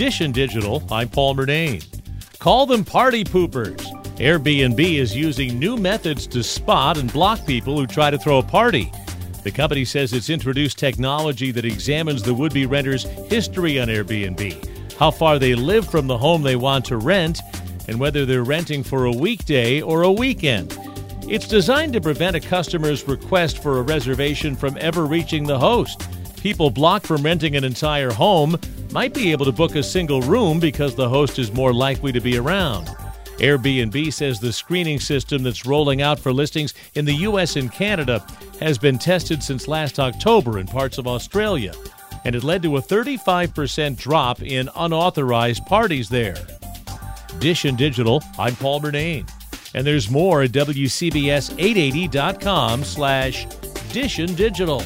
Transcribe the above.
Dish Digital, I'm Paul Murnane. Call them party poopers. Airbnb is using new methods to spot and block people who try to throw a party. The company says it's introduced technology that examines the would be renter's history on Airbnb, how far they live from the home they want to rent, and whether they're renting for a weekday or a weekend. It's designed to prevent a customer's request for a reservation from ever reaching the host. People blocked from renting an entire home might be able to book a single room because the host is more likely to be around. Airbnb says the screening system that's rolling out for listings in the US and Canada has been tested since last October in parts of Australia, and it led to a 35% drop in unauthorized parties there. Dish and Digital, I'm Paul Murnane. And there's more at WCBS880.com slash Dish and Digital.